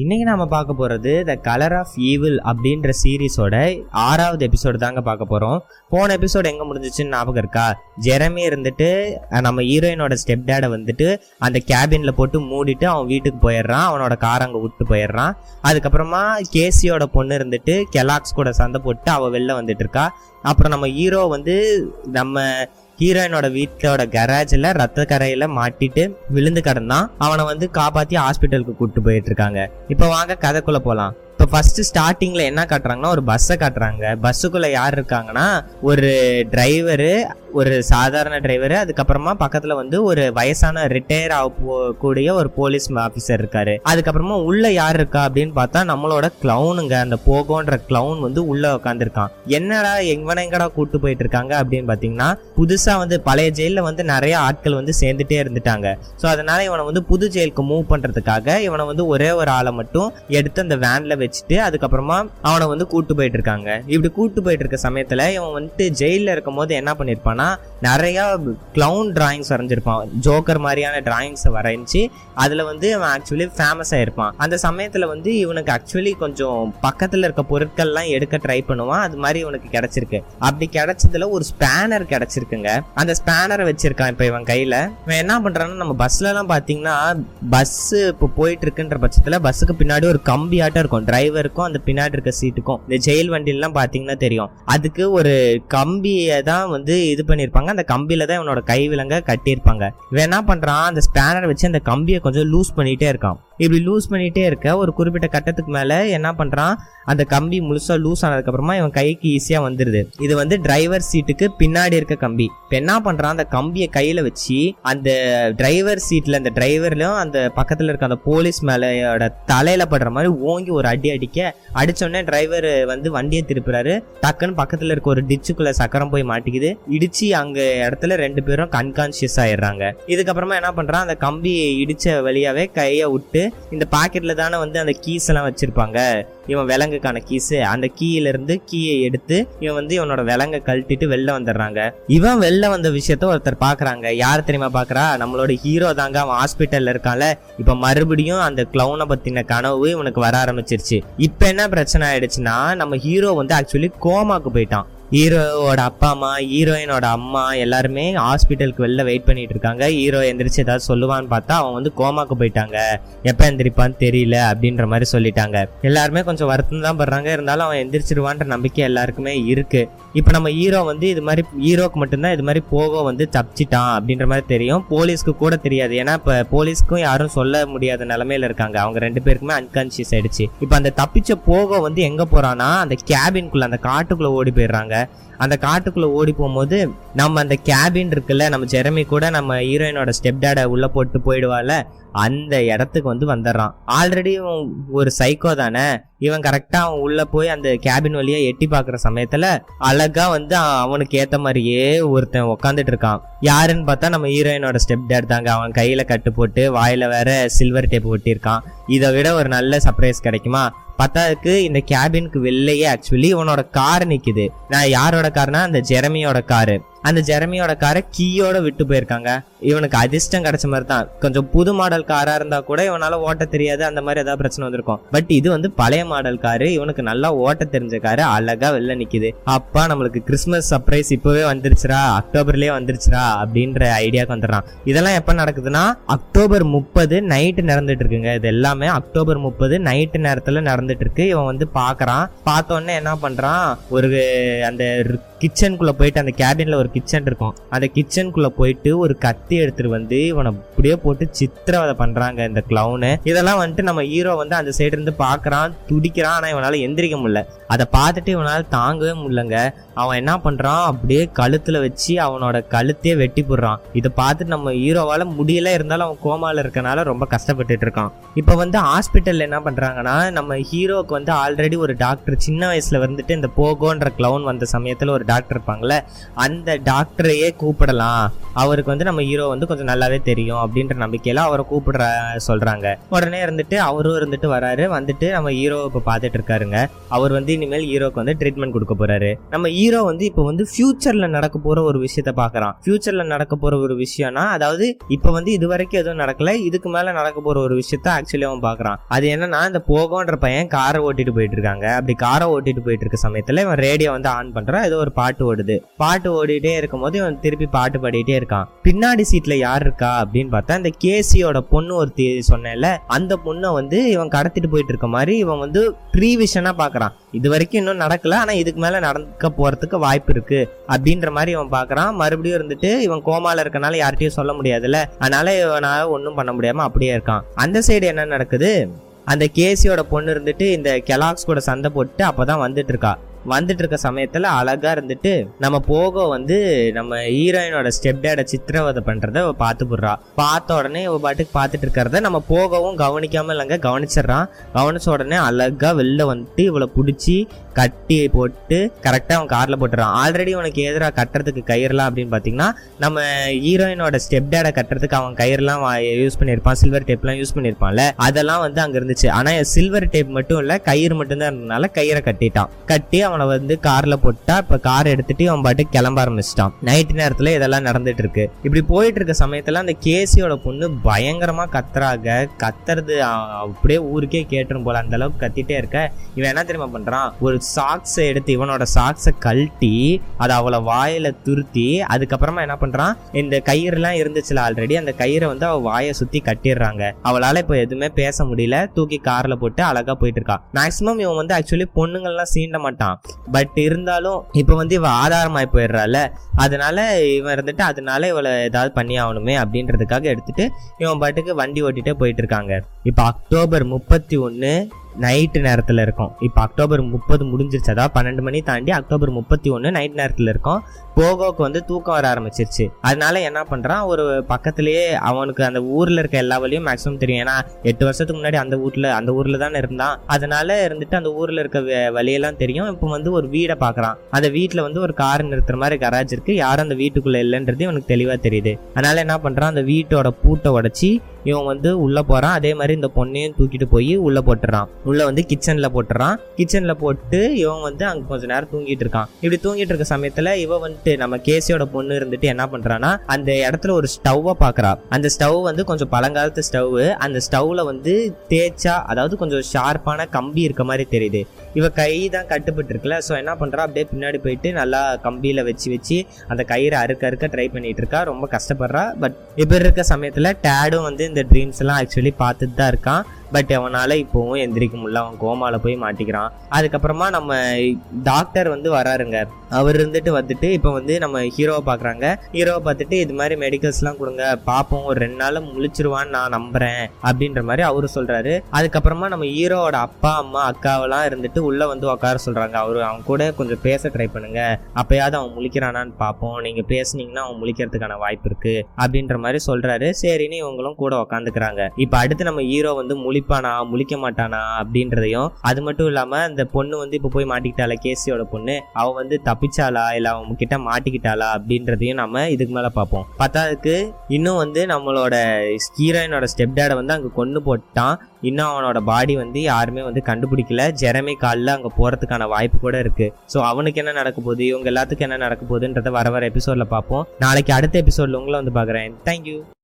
இன்றைக்கி நாம் பார்க்க போகிறது த கலர் ஆஃப் ஈவில் அப்படின்ற சீரிஸோட ஆறாவது எபிசோடு தாங்க பார்க்க போகிறோம் போன எபிசோடு எங்கே முடிஞ்சிச்சுன்னு ஞாபகம் இருக்கா? ஜெரமி இருந்துட்டு நம்ம ஹீரோயினோட ஸ்டெப் டேடை வந்துட்டு அந்த கேபினில் போட்டு மூடிட்டு அவன் வீட்டுக்கு போயிடுறான். அவனோட கார் அங்கே விட்டு போயிடுறான். அதுக்கப்புறமா கேசியோட பொண்ணு இருந்துட்டு கெலாக்ஸ் கூட சண்டை போட்டு அவள் வெளில வந்துட்டு இருக்கா. அப்புறம் நம்ம ஹீரோ வந்து நம்ம ஹீரோயினோட வீட்டோட கராஜில் ரத்த கரையில் மாட்டிட்டு விழுந்து கிடந்தான். அவனை வந்து காப்பாற்றி ஹாஸ்பிட்டலுக்கு கூப்பிட்டு போயிட்டு இருக்காங்க. இப்போ வாங்க கதைக்குள்ளே போகலாம் இப்போ ஃபஸ்ட்டு ஸ்டார்டிங்கில் என்ன காட்டுறாங்கன்னா ஒரு பஸ்ஸை காட்டுறாங்க. பஸ்ஸுக்குள்ளே யார் இருக்காங்கன்னா ஒரு டிரைவரு ஒரு சாதாரண டிரைவரு அதுக்கப்புறமா பக்கத்தில் வந்து ஒரு வயசான ரிட்டையர் ஆக கூடிய ஒரு போலீஸ் ஆஃபீஸர் இருக்காரு. அதுக்கப்புறமா உள்ள யார் இருக்கா அப்படின்னு பார்த்தா நம்மளோட கிளவுனுங்க அந்த போகோன்ற கிளவுன் வந்து உள்ள உட்காந்துருக்கான் என்னடா எங்கன எங்கடா கூட்டு போயிட்டு இருக்காங்க அப்படின்னு பார்த்தீங்கன்னா புதுசாக வந்து பழைய ஜெயிலில் வந்து நிறைய ஆட்கள் வந்து சேர்ந்துட்டே இருந்துட்டாங்க. ஸோ அதனால இவனை வந்து புது ஜெயிலுக்கு மூவ் பண்ணுறதுக்காக இவனை வந்து ஒரே ஒரு ஆளை மட்டும் எடுத்து அந்த வேனில் வச்சு வச்சுட்டு அதுக்கப்புறமா அவனை வந்து கூட்டு போயிட்டு இருக்காங்க இப்படி கூட்டு போயிட்டு இருக்க சமயத்துல இவன் வந்துட்டு ஜெயில இருக்கும் போது என்ன பண்ணிருப்பான்னா நிறைய கிளவுன் டிராயிங்ஸ் வரைஞ்சிருப்பான். ஜோக்கர் மாதிரியான டிராயிங்ஸை வரைஞ்சி அதுல வந்து அவன் ஆக்சுவலி ஃபேமஸ் ஆயிருப்பான். அந்த சமயத்துல வந்து இவனுக்கு ஆக்சுவலி கொஞ்சம் பக்கத்துல இருக்க பொருட்கள்லாம் எடுக்க ட்ரை பண்ணுவான். அது மாதிரி இவனுக்கு கிடைச்சிருக்கு. அப்படி கிடைச்சதுல ஒரு ஸ்பேனர் கிடைச்சிருக்குங்க. அந்த ஸ்பேனரை வச்சிருக்கான் இப்ப இவன் கையில. இவன் என்ன பண்றான்னா நம்ம பஸ்ல எல்லாம் பாத்தீங்கன்னா பஸ் இப்போ போயிட்டு இருக்குன்ற பட்சத்துல பஸ்ஸுக்கு பின்னாடி ஒரு கம்பியாட்டம் இருக்கும். டிரைவருக்கும் அந்த பின்னாடி இருக்க சீட்டுக்கும் இந்த ஜெயில் வண்டிலாம் பார்த்தீங்கன்னா தெரியும். அதுக்கு ஒரு கம்பியை தான் வந்து இது பண்ணியிருப்பாங்க அந்த கம்பியில தான் இவனோட கை விலங்க கட்டியிருப்பாங்க. இவன் என்ன பண்ணுறான் அந்த ஸ்பேனர் வச்சு அந்த கம்பியை கொஞ்சம் லூஸ் பண்ணிகிட்டே இருக்கான். இப்படி லூஸ் பண்ணிகிட்டே இருக்க ஒரு குறிப்பிட்ட கட்டத்துக்கு மேலே என்ன பண்ணுறான் அந்த கம்பி முழுசாக லூஸ் ஆனதுக்கப்புறமா இவன் கைக்கு ஈஸியாக வந்துடுது இது வந்து டிரைவர் சீட்டுக்கு பின்னாடி இருக்க கம்பி. இப்போ என்ன பண்ணுறான் அந்த கம்பியை கையில் வச்சு அந்த டிரைவர் சீட்டில் அந்த டிரைவர்லையும் அந்த பக்கத்தில் இருக்க அந்த போலீஸ் மேலோட தலையில் படுற மாதிரி ஓங்கி ஒரு அடி அடிக்க அடிச்சோடனே டிரைவர் வந்து வண்டியை திருப்புறாரு. டக்குன்னு பக்கத்துல இருக்க ஒரு டிச்சுக்குள்ள சக்கரம் போய் மாட்டிக்குது. இடிச்சு அங்க இடத்துல ரெண்டு பேரும் கன்கான்சியஸ் ஆயிடுறாங்க. இதுக்கப்புறமா என்ன பண்றான் அந்த கம்பி இடிச்ச வழியாவே கையை விட்டு இந்த பாக்கெட்ல தானே வந்து அந்த கீஸ் எல்லாம் வச்சிருப்பாங்க. இவன் விலங்குக்கான கீஸ் அந்த கீயில இருந்து கீயை எடுத்து இவன் வந்து இவனோட விலங்கை கழட்டிட்டு வெளில வந்துடுறாங்க. இவன் வெளில வந்த விஷயத்த ஒருத்தர் பாக்குறாங்க. யார் தெரியுமா பாக்குறா? நம்மளோட ஹீரோ தாங்க. அவன் ஹாஸ்பிட்டல்ல இருக்கான்ல. இப்ப மறுபடியும் அந்த கிளவுனை பத்தின கனவு இவனுக்கு வர ஆரம்பிச்சிருச்சு. இப்ப என்ன பிரச்சனை ஆயிடுச்சுன்னா நம்ம ஹீரோ வந்து ஆக்சுவலி கோமாக்கு போயிட்டான். ஹீரோவோட அப்பா அம்மா ஹீரோயினோட அம்மா எல்லாருமே ஹாஸ்பிட்டலுக்கு வெளில வெயிட் பண்ணிட்டு இருக்காங்க. ஹீரோ எந்திரிச்சு ஏதாவது சொல்லுவான்னு பார்த்தா அவன் வந்து கோமாக்கு போயிட்டாங்க. எப்போ எந்திரிப்பான்னு தெரியல அப்படின்ற மாதிரி சொல்லிட்டாங்க. எல்லாருமே கொஞ்சம் வருத்தம் தான் படுறாங்க. இருந்தாலும் அவன் எந்திரிச்சிருவான்ற நம்பிக்கை எல்லாருக்குமே இருக்கு. இப்போ நம்ம ஹீரோ வந்து இது மாதிரி ஹீரோக்கு மட்டும்தான் இது மாதிரி போக வந்து தப்பிச்சிட்டான் அப்படின்ற மாதிரி தெரியும். போலீஸ்க்கு கூட தெரியாது. ஏன்னா இப்போ போலீஸ்க்கும் யாரும் சொல்ல முடியாத நிலமையில இருக்காங்க. அவங்க ரெண்டு பேருக்குமே அன்கான்சியஸ் ஆயிடுச்சு. இப்போ அந்த தப்பிச்ச போக வந்து எங்க போறான்னா அந்த கேபின்குள்ள அந்த காட்டுக்குள்ள ஓடி போயிடுறாங்க. ね。அந்த காட்டுக்குள்ள ஓடி போகும்போது நம்ம அந்த கேபின் இருக்குல்ல நம்ம ஜெரமி கூட நம்ம ஹீரோயினோட ஸ்டெப் டேடை உள்ள போட்டு போயிடுவால அந்த இடத்துக்கு வந்து வந்துடுறான். ஆல்ரெடி ஒரு சைக்கோ தானே. இவன் கரெக்டாக அவன் உள்ள போய் அந்த கேபின் வழியாக எட்டி பார்க்குற சமயத்தில் அழகா வந்து அவனுக்கு ஏற்ற மாதிரியே ஒருத்தன் உக்காந்துட்டு இருக்கான். யாருன்னு பார்த்தா நம்ம ஹீரோயினோட ஸ்டெப் டேட் தாங்க. அவன் கையில் கட்டு போட்டு வாயில் வேற சில்வர் டேப் ஒட்டியிருக்கான். இதை விட ஒரு நல்ல சர்ப்ரைஸ் கிடைக்குமா? பத்தாதுக்கு இந்த கேபினுக்கு வெளிலேயே ஆக்சுவலி இவனோட கார் நிற்குது நான் யாரோட கார்னா அந்த ஜெரமியோட காரு. அந்த ஜெரமியோட காரை கீயோட விட்டு போயிருக்காங்க. இவனுக்கு அதிர்ஷ்டம் கிடைச்ச மாதிரி தான் கொஞ்சம் புது மாடல் காரா இருந்தா கூட இவனால ஓட்ட தெரியாது. அந்த மாதிரி ஏதாவது பிரச்சனை வந்திருக்கும். பட் இது வந்து பழைய மாடல் காரு இவனுக்கு நல்லா ஓட்ட தெரிஞ்ச காரு அழகா வெளில நிக்குது. அப்பா நம்மளுக்கு கிறிஸ்மஸ் சர்ப்ரைஸ் இப்பவே வந்துருச்சுரா அக்டோபர்லயே வந்துருச்சுரா அப்படின்ற ஐடியாக்கு வந்துடுறான். இதெல்லாம் எப்ப நடக்குதுன்னா அக்டோபர் முப்பது நைட்டு நடந்துட்டு இருக்குங்க. இது எல்லாமே அக்டோபர் முப்பது நைட்டு நேரத்துல நடந்துட்டு இருக்கு. இவன் வந்து பாக்குறான். பார்த்த உடனே என்ன பண்றான்? ஒரு அந்த கிச்சனுக்குள்ளே போயிட்டு அந்த கேபினில் ஒரு கிச்சன் இருக்கும். அந்த கிச்சனுக்குள்ளே போயிட்டு ஒரு கத்தி எடுத்துட்டு வந்து இவனை அப்படியே போட்டு சித்திரவதை பண்ணுறாங்க இந்த கிளவுனு இதெல்லாம் வந்துட்டு நம்ம ஹீரோ வந்து அந்த சைடு இருந்து பார்க்குறான் துடிக்கிறான் ஆனால் இவனால் எந்திரிக்க முடியல. அதை பார்த்துட்டு இவனால் தாங்கவே முடியலங்க. அவன் என்ன பண்ணுறான் அப்படியே கழுத்தில் வச்சு அவனோட கழுத்தையே வெட்டி போடுறான். இதை பார்த்துட்டு நம்ம ஹீரோவால் முடியல இருந்தாலும் அவன் கோமாவில் இருக்கனால ரொம்ப கஷ்டப்பட்டுட்டு இருக்கான். இப்போ வந்து ஹாஸ்பிட்டலில் என்ன பண்ணுறாங்கன்னா நம்ம ஹீரோவுக்கு வந்து ஆல்ரெடி ஒரு டாக்டர் சின்ன வயசில் வந்துட்டு இந்த போகோன்ற கிளவுன் வந்த சமயத்தில் ஒரு டாக்டர் இருப்பாங்கல்ல அந்த டாக்டரையே கூப்பிடலாம். அவருக்கு வந்து நம்ம ஹீரோ வந்து கொஞ்சம் நல்லாவே தெரியும் அப்படின்ற நம்பிக்கையில அவரை கூப்பிடுற சொல்றாங்க. உடனே இருந்துட்டு அவரும் இருந்துட்டு வராரு. வந்துட்டு நம்ம ஹீரோ இப்போ பார்த்துட்டு இருக்காருங்க. அவர் வந்து இனிமேல் ஹீரோக்கு வந்து ட்ரீட்மெண்ட் கொடுக்க போறாரு. நம்ம ஹீரோ வந்து இப்போ வந்து ஃபியூச்சர்ல நடக்க போற ஒரு விஷயத்த பார்க்கறான். ஃபியூச்சர்ல நடக்க போற ஒரு விஷயம்னா அதாவது இப்போ வந்து இது வரைக்கும் எதுவும் நடக்கல இதுக்கு மேல நடக்க போற ஒரு விஷயத்த ஆக்சுவலி அவன் பார்க்கறான். அது என்னன்னா இந்த போகோன்ற பையன் காரை ஓட்டிட்டு போயிட்டு இருக்காங்க. அப்படி காரை ஓட்டிட்டு போயிட்டு இருக்க சமயத்துல இவன் ரேடியோ வந்து ஆன் பண்றான். ஏதோ ஒரு பாட்டு ஓடுது. பாட்டு ஓடிட்டே இருக்கும்போது இவன் திருப்பி பாட்டு பாடிட்டே இருக்கான். பின்னாடி சீட்ல யார் இருக்கா அப்படின்னு பார்த்தா இந்த கேசியோட பொண்ணு ஒருத்தி சொன்னேன்ல அந்த பொண்ணை வந்து இவன் கடத்திட்டு போயிட்டு இருக்க மாதிரி இவன் வந்து ப்ரீவிஷனா பாக்குறான். இது வரைக்கும் இன்னும் நடக்கல ஆனா இதுக்கு மேல நடக்க போறதுக்கு வாய்ப்பு இருக்கு அப்படின்ற மாதிரி இவன் பாக்குறான். மறுபடியும் இருந்துட்டு இவன் கோமால இருக்கனால யார்கிட்டயும் சொல்ல முடியாதுல்ல. அதனால இவனால ஒன்றும் பண்ண முடியாம அப்படியே இருக்கான். அந்த சைடு என்ன நடக்குது? அந்த கேசியோட பொண்ணு இருந்துட்டு இந்த கெலாக்ஸ் கூட சண்டை போட்டு அப்பதான் வந்துட்டு இருக்கா. வந்துட்டு இருக்க சமயத்துல அழகா இருந்துட்டு நம்ம போக வந்து நம்ம ஹீரோயினோட ஸ்டெப் டேட சித்திரவதை பண்றத பார்த்து போடுறா. பார்த்த உடனே இவ பாட்டுக்கு பார்த்துட்டு இருக்கிறத நம்ம போகவும் கவனிக்காம இல்லைங்க கவனிச்சிடுறான். கவனிச்ச உடனே அழகா வெளில வந்துட்டு இவளை பிடிச்சி கட்டி போட்டு கரெக்டாக அவன் காரில் போட்டுறான். ஆல்ரெடி உனக்கு எதிராக கட்டுறதுக்கு கயிறுலாம் அப்படின்னு பார்த்தீங்கன்னா நம்ம ஹீரோயினோட ஸ்டெப் டேடை கட்டுறதுக்கு அவன் கயிறுலாம் யூஸ் பண்ணியிருப்பான் சில்வர் டேப்லாம் யூஸ் பண்ணியிருப்பான்ல. அதெல்லாம் வந்து அங்கே இருந்துச்சு. ஆனால் சில்வர் டேப் மட்டும் இல்லை கயிறு மட்டும்தான் இருந்ததுனால கயிறை கட்டிட்டான். கட்டி அவன் அவனை வந்து காரில் போட்டா இப்போ கார் எடுத்துட்டு அவன் பாட்டு கிளம்ப ஆரம்பிச்சிட்டான். நைட்டு நேரத்தில் இதெல்லாம் நடந்துட்டு இருக்கு இப்படி போயிட்டு இருக்க சமயத்தில் அந்த கேசியோட பொண்ணு பயங்கரமாக கத்துறாங்க. கத்துறது அப்படியே ஊருக்கே கேட்டுரும் போல. அந்த அளவுக்கு கத்திட்டே இருக்க. இவன் என்ன தெரியுமா பண்றான்? ஒரு சாக்ஸை எடுத்து இவனோட சாக்ஸை கழட்டி அதை அவளை வாயில துருத்தி அதுக்கப்புறமா என்ன பண்றான்? இந்த கயிறுலாம் இருந்துச்சுல ஆல்ரெடி அந்த கயிறை வந்து அவ வாயை சுத்தி கட்டிடுறாங்க. அவளால இப்போ எதுவுமே பேச முடியல. தூக்கி கார்ல போட்டு அழகா போயிட்டு இருக்கா மேக்சிமம் இவன் வந்து ஆக்சுவலி பொண்ணுங்கள்லாம் சீண்ட மாட்டான். பட் இருந்தாலும் இப்போ வந்து இவ ஆதாரமாய் போயிடுறால அதனால இவன் இருந்துட்டு அதனால இவளை ஏதாவது பண்ணி ஆகணுமே அப்படின்றதுக்காக எடுத்துட்டு இவன் பாட்டுக்கு வண்டி ஓட்டிட்டே போயிட்டு இருக்காங்க. இப்போ அக்டோபர் முப்பத்தி ஒன்று நைட்டு நேரத்தில் இருக்கும். இப்போ அக்டோபர் முப்பது முடிஞ்சிருச்சு அதாவது பன்னெண்டு மணி தாண்டி அக்டோபர் முப்பத்தி ஒன்று நைட் நேரத்தில் இருக்கும். போகோக்கு வந்து தூக்கம் வர ஆரம்பிச்சிருச்சு. அதனால என்ன பண்ணுறான் ஒரு பக்கத்துலேயே அவனுக்கு அந்த ஊரில் இருக்க எல்லா வழியும் மேக்ஸிமம் தெரியும். ஏன்னா எட்டு வருஷத்துக்கு முன்னாடி அந்த வீட்டில் அந்த ஊரில் தானே இருந்தான். அதனால இருந்துட்டு அந்த ஊரில் இருக்க வ- வழியெல்லாம் தெரியும். இப்போ வந்து ஒரு வீடை பார்க்குறான். அந்த வீட்டில் வந்து ஒரு கார் நிறுத்துற மாதிரி கராஜ் இருக்கு. யாரும் அந்த வீட்டுக்குள்ளே இல்லைன்றது இவனுக்கு தெளிவாக தெரியுது. அதனால என்ன பண்ணுறான் அந்த வீட்டோட பூட்டை உடைச்சி இவன் வந்து உள்ளே போகிறான் அதே மாதிரி இந்த பொண்ணையும் தூக்கிட்டு போய் உள்ளே போட்டுறான். உள்ளே வந்து கிச்சனில் போட்டுறான். கிச்சனில் போட்டு இவன் வந்து அங்கே கொஞ்ச நேரம் தூங்கிட்டு இருக்கான். இப்படி தூங்கிட்டு இருக்க சமயத்தில் இவன் வந்துட்டு நம்ம கேசியோட பொண்ணு இருந்துட்டு என்ன பண்ணுறான்னா அந்த இடத்துல ஒரு ஸ்டவ்வை பார்க்குறா அந்த ஸ்டவ் வந்து கொஞ்சம் பழங்காலத்து ஸ்டவ் அந்த ஸ்டவ்வில் வந்து தேய்ச்சா அதாவது கொஞ்சம் ஷார்ப்பான கம்பி இருக்க மாதிரி தெரியுது. இவ கை தான் கட்டுப்பட்டு இருக்குல்ல ஸோ என்ன பண்ணுறா அப்படியே பின்னாடி போயிட்டு நல்லா கம்பியில் வச்சு வச்சு அந்த கயிறை அறுக்க அறுக்க ட்ரை பண்ணிட்டு இருக்கா ரொம்ப கஷ்டப்படுறா. பட் இப்போ இருக்க சமயத்தில் டேடும் வந்து இந்த ட்ரீம்ஸ் எல்லாம் ஆக்சுவலி பார்த்துட்டு தான் இருக்கான். பட் அவனால் இப்போவும் எந்திரிக்க முடியல. அவன் கோமாவில் போய் மாட்டிக்கிறான். அதுக்கப்புறமா நம்ம டாக்டர் வந்து வராருங்க. அவர் இருந்துட்டு வந்துட்டு இப்போ வந்து நம்ம ஹீரோவை பார்க்குறாங்க ஹீரோவை பார்த்துட்டு இது மாதிரி மெடிக்கல்ஸ்லாம் கொடுங்க. பார்ப்போம் ஒரு ரெண்டு நாள் முழிச்சிருவான்னு நான் நம்புறேன் அப்படின்ற மாதிரி அவரு சொல்கிறாரு அதுக்கப்புறமா நம்ம ஹீரோவோட அப்பா அம்மா அக்காவெல்லாம் இருந்துட்டு உள்ளே வந்து உட்கார சொல்றாங்க. அவர் அவன் கூட கொஞ்சம் பேச ட்ரை பண்ணுங்க. அப்பயாவது அவன் முழிக்கிறானான்னு பார்ப்போம் நீங்கள் பேசுனீங்கன்னா அவன் முழிக்கிறதுக்கான வாய்ப்பு இருக்கு அப்படின்ற மாதிரி சொல்கிறாரு சரின்னு இவங்களும் கூட உட்காந்துக்கிறாங்க இப்போ அடுத்து நம்ம ஹீரோ வந்து முழிப்பானா முழிக்க மாட்டானா அப்படின்றதையும் அது மட்டும் இல்லாம அந்த பொண்ணு வந்து இப்போ போய் மாட்டிக்கிட்டால கேசியோட பொண்ணு அவ வந்து தப்பிச்சாளா இல்ல அவன் கிட்ட மாட்டிக்கிட்டாளா அப்படின்றதையும் நம்ம இதுக்கு மேல பார்ப்போம். பத்தாவதுக்கு இன்னும் வந்து நம்மளோட ஹீரோயினோட ஸ்டெப் டேடை வந்து அங்க கொண்டு போட்டான். இன்னும் அவனோட பாடி வந்து யாருமே வந்து கண்டுபிடிக்கல. ஜெரமி காலில் அங்கே போகிறதுக்கான வாய்ப்பு கூட இருக்கு. ஸோ அவனுக்கு என்ன நடக்க போகுது? இவங்க எல்லாத்துக்கும் என்ன நடக்க போகுதுன்றத வர வர எபிசோடில் பார்ப்போம். நாளைக்கு அடுத்த எபிசோடில் உங்களை வந்து பார்க்குறேன். தேங்க்யூ